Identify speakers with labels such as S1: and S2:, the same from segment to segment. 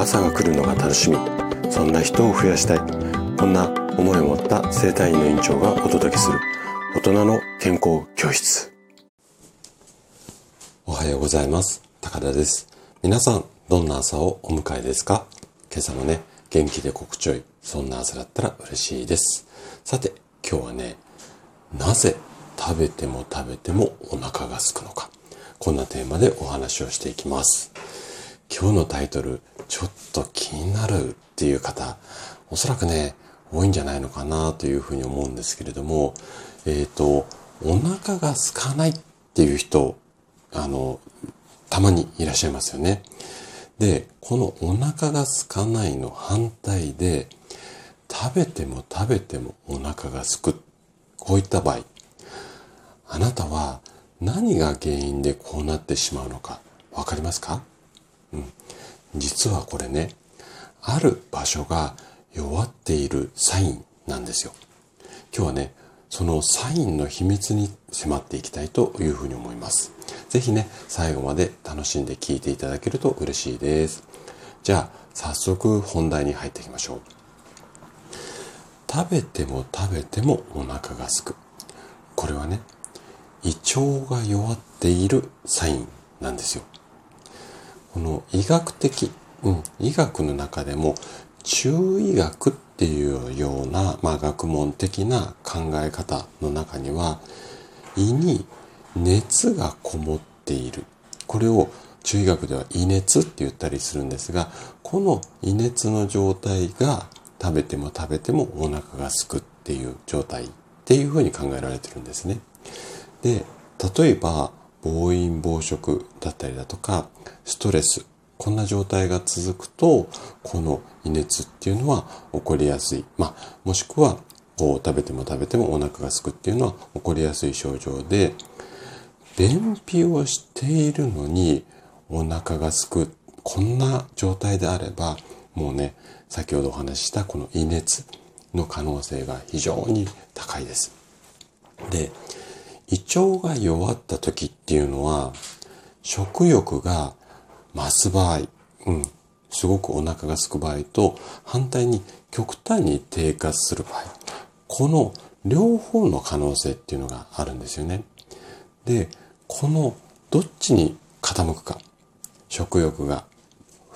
S1: 朝が来るのが楽しみ。そんな人を増やしたい。こんな思いを持った生体院の院長がお届けする。大人の健康教室。おはようございます。高田です。皆さんどんな朝をお迎えですか？今朝もね元気で心地よいそんな朝だったら嬉しいです。さて今日はねなぜ食べても食べてもお腹が空くのか。こんなテーマでお話をしていきます。今日のタイトルちょっと気になるっていう方おそらくね多いんじゃないのかなというふうに思うんですけれどもえっ、ー、とお腹が空かないっていう人あのたまにいらっしゃいますよね。でこのお腹が空かないの反対で食べても食べてもお腹がすく。こういった場合あなたは何が原因でこうなってしまうのかわかりますか？うん。実はこれね、ある場所が弱っているサインなんですよ。今日はね、そのサインの秘密に迫っていきたいというふうに思います。ぜひね、最後まで楽しんで聞いていただけると嬉しいです。じゃあ、早速本題に入っていきましょう。食べても食べてもお腹がすく。これはね、胃腸が弱っているサインなんですよ。この医学的、うん、医学の中でも中医学っていうような、まあ、学問的な考え方の中には胃に熱がこもっている。これを中医学では胃熱って言ったりするんですが、この胃熱の状態が食べても食べてもお腹がすくっていう状態っていうふうに考えられてるんですね。で、例えば暴飲暴食だったりだとか、ストレス、こんな状態が続くと、この胃熱っていうのは起こりやすい。まあ、もしくは、こう食べても食べてもお腹がすくっていうのは起こりやすい症状で、便秘をしているのにお腹がすく、こんな状態であれば、もうね、先ほどお話ししたこの胃熱の可能性が非常に高いです。で、胃腸が弱った時っていうのは、食欲が増す場合、うん、すごくお腹が空く場合と、反対に極端に低下する場合、この両方の可能性っていうのがあるんですよね。で、このどっちに傾くか、食欲が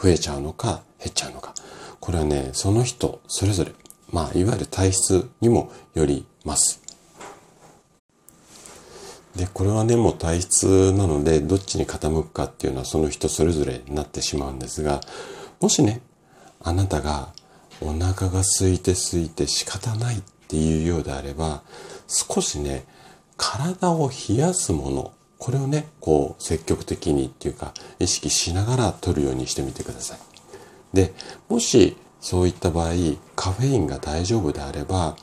S1: 増えちゃうのか減っちゃうのか、これはね、その人それぞれ、まあ、いわゆる体質にもよります。で、これはね、もう体質なので、どっちに傾くかっていうのはその人それぞれになってしまうんですが、もしね、あなたがお腹が空いて空いて仕方ないっていうようであれば、少しね、体を冷やすもの、これをね、こう積極的にっていうか意識しながら取るようにしてみてください。で、もしそういった場合、カフェインが大丈夫であれば、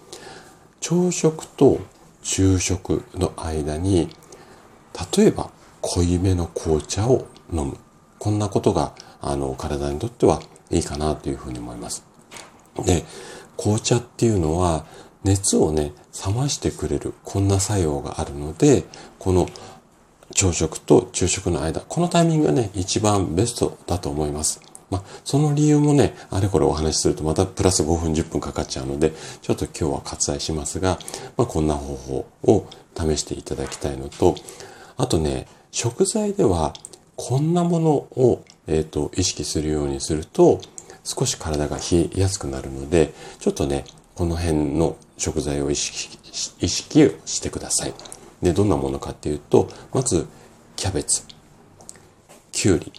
S1: 朝食と昼食の間に、例えば濃いめの紅茶を飲む。こんなことが、あの、体にとってはいいかなというふうに思います。で、紅茶っていうのは、熱をね、冷ましてくれる、こんな作用があるので、この朝食と昼食の間、このタイミングがね、一番ベストだと思います。まあ、その理由もね、あれこれお話しするとまたプラス5分10分かかっちゃうので、ちょっと今日は割愛しますが、まあ、こんな方法を試していただきたいのと、あとね、食材ではこんなものを、えっ、ー、と意識するようにすると、少し体が冷えやすくなるので、ちょっとね、この辺の食材を意識意識してください。で、どんなものかっていうと、まず、キャベツ、きゅうり、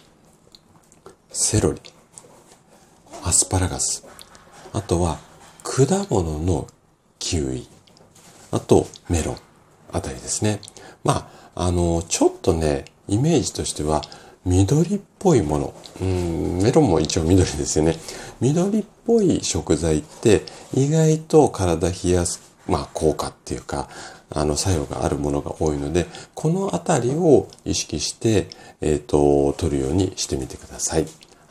S1: セロリ、アスパラガス、あとは果物のキウイ、あとメロンあたりですね。まあ、あの、ちょっとね、イメージとしては緑っぽいもの。うん、メロンも一応緑ですよね。緑っぽい食材って意外と体冷やす、まあ効果っていうか、あの作用があるものが多いので、このあたりを意識して、えっ、ー、と、取るようにしてみてください。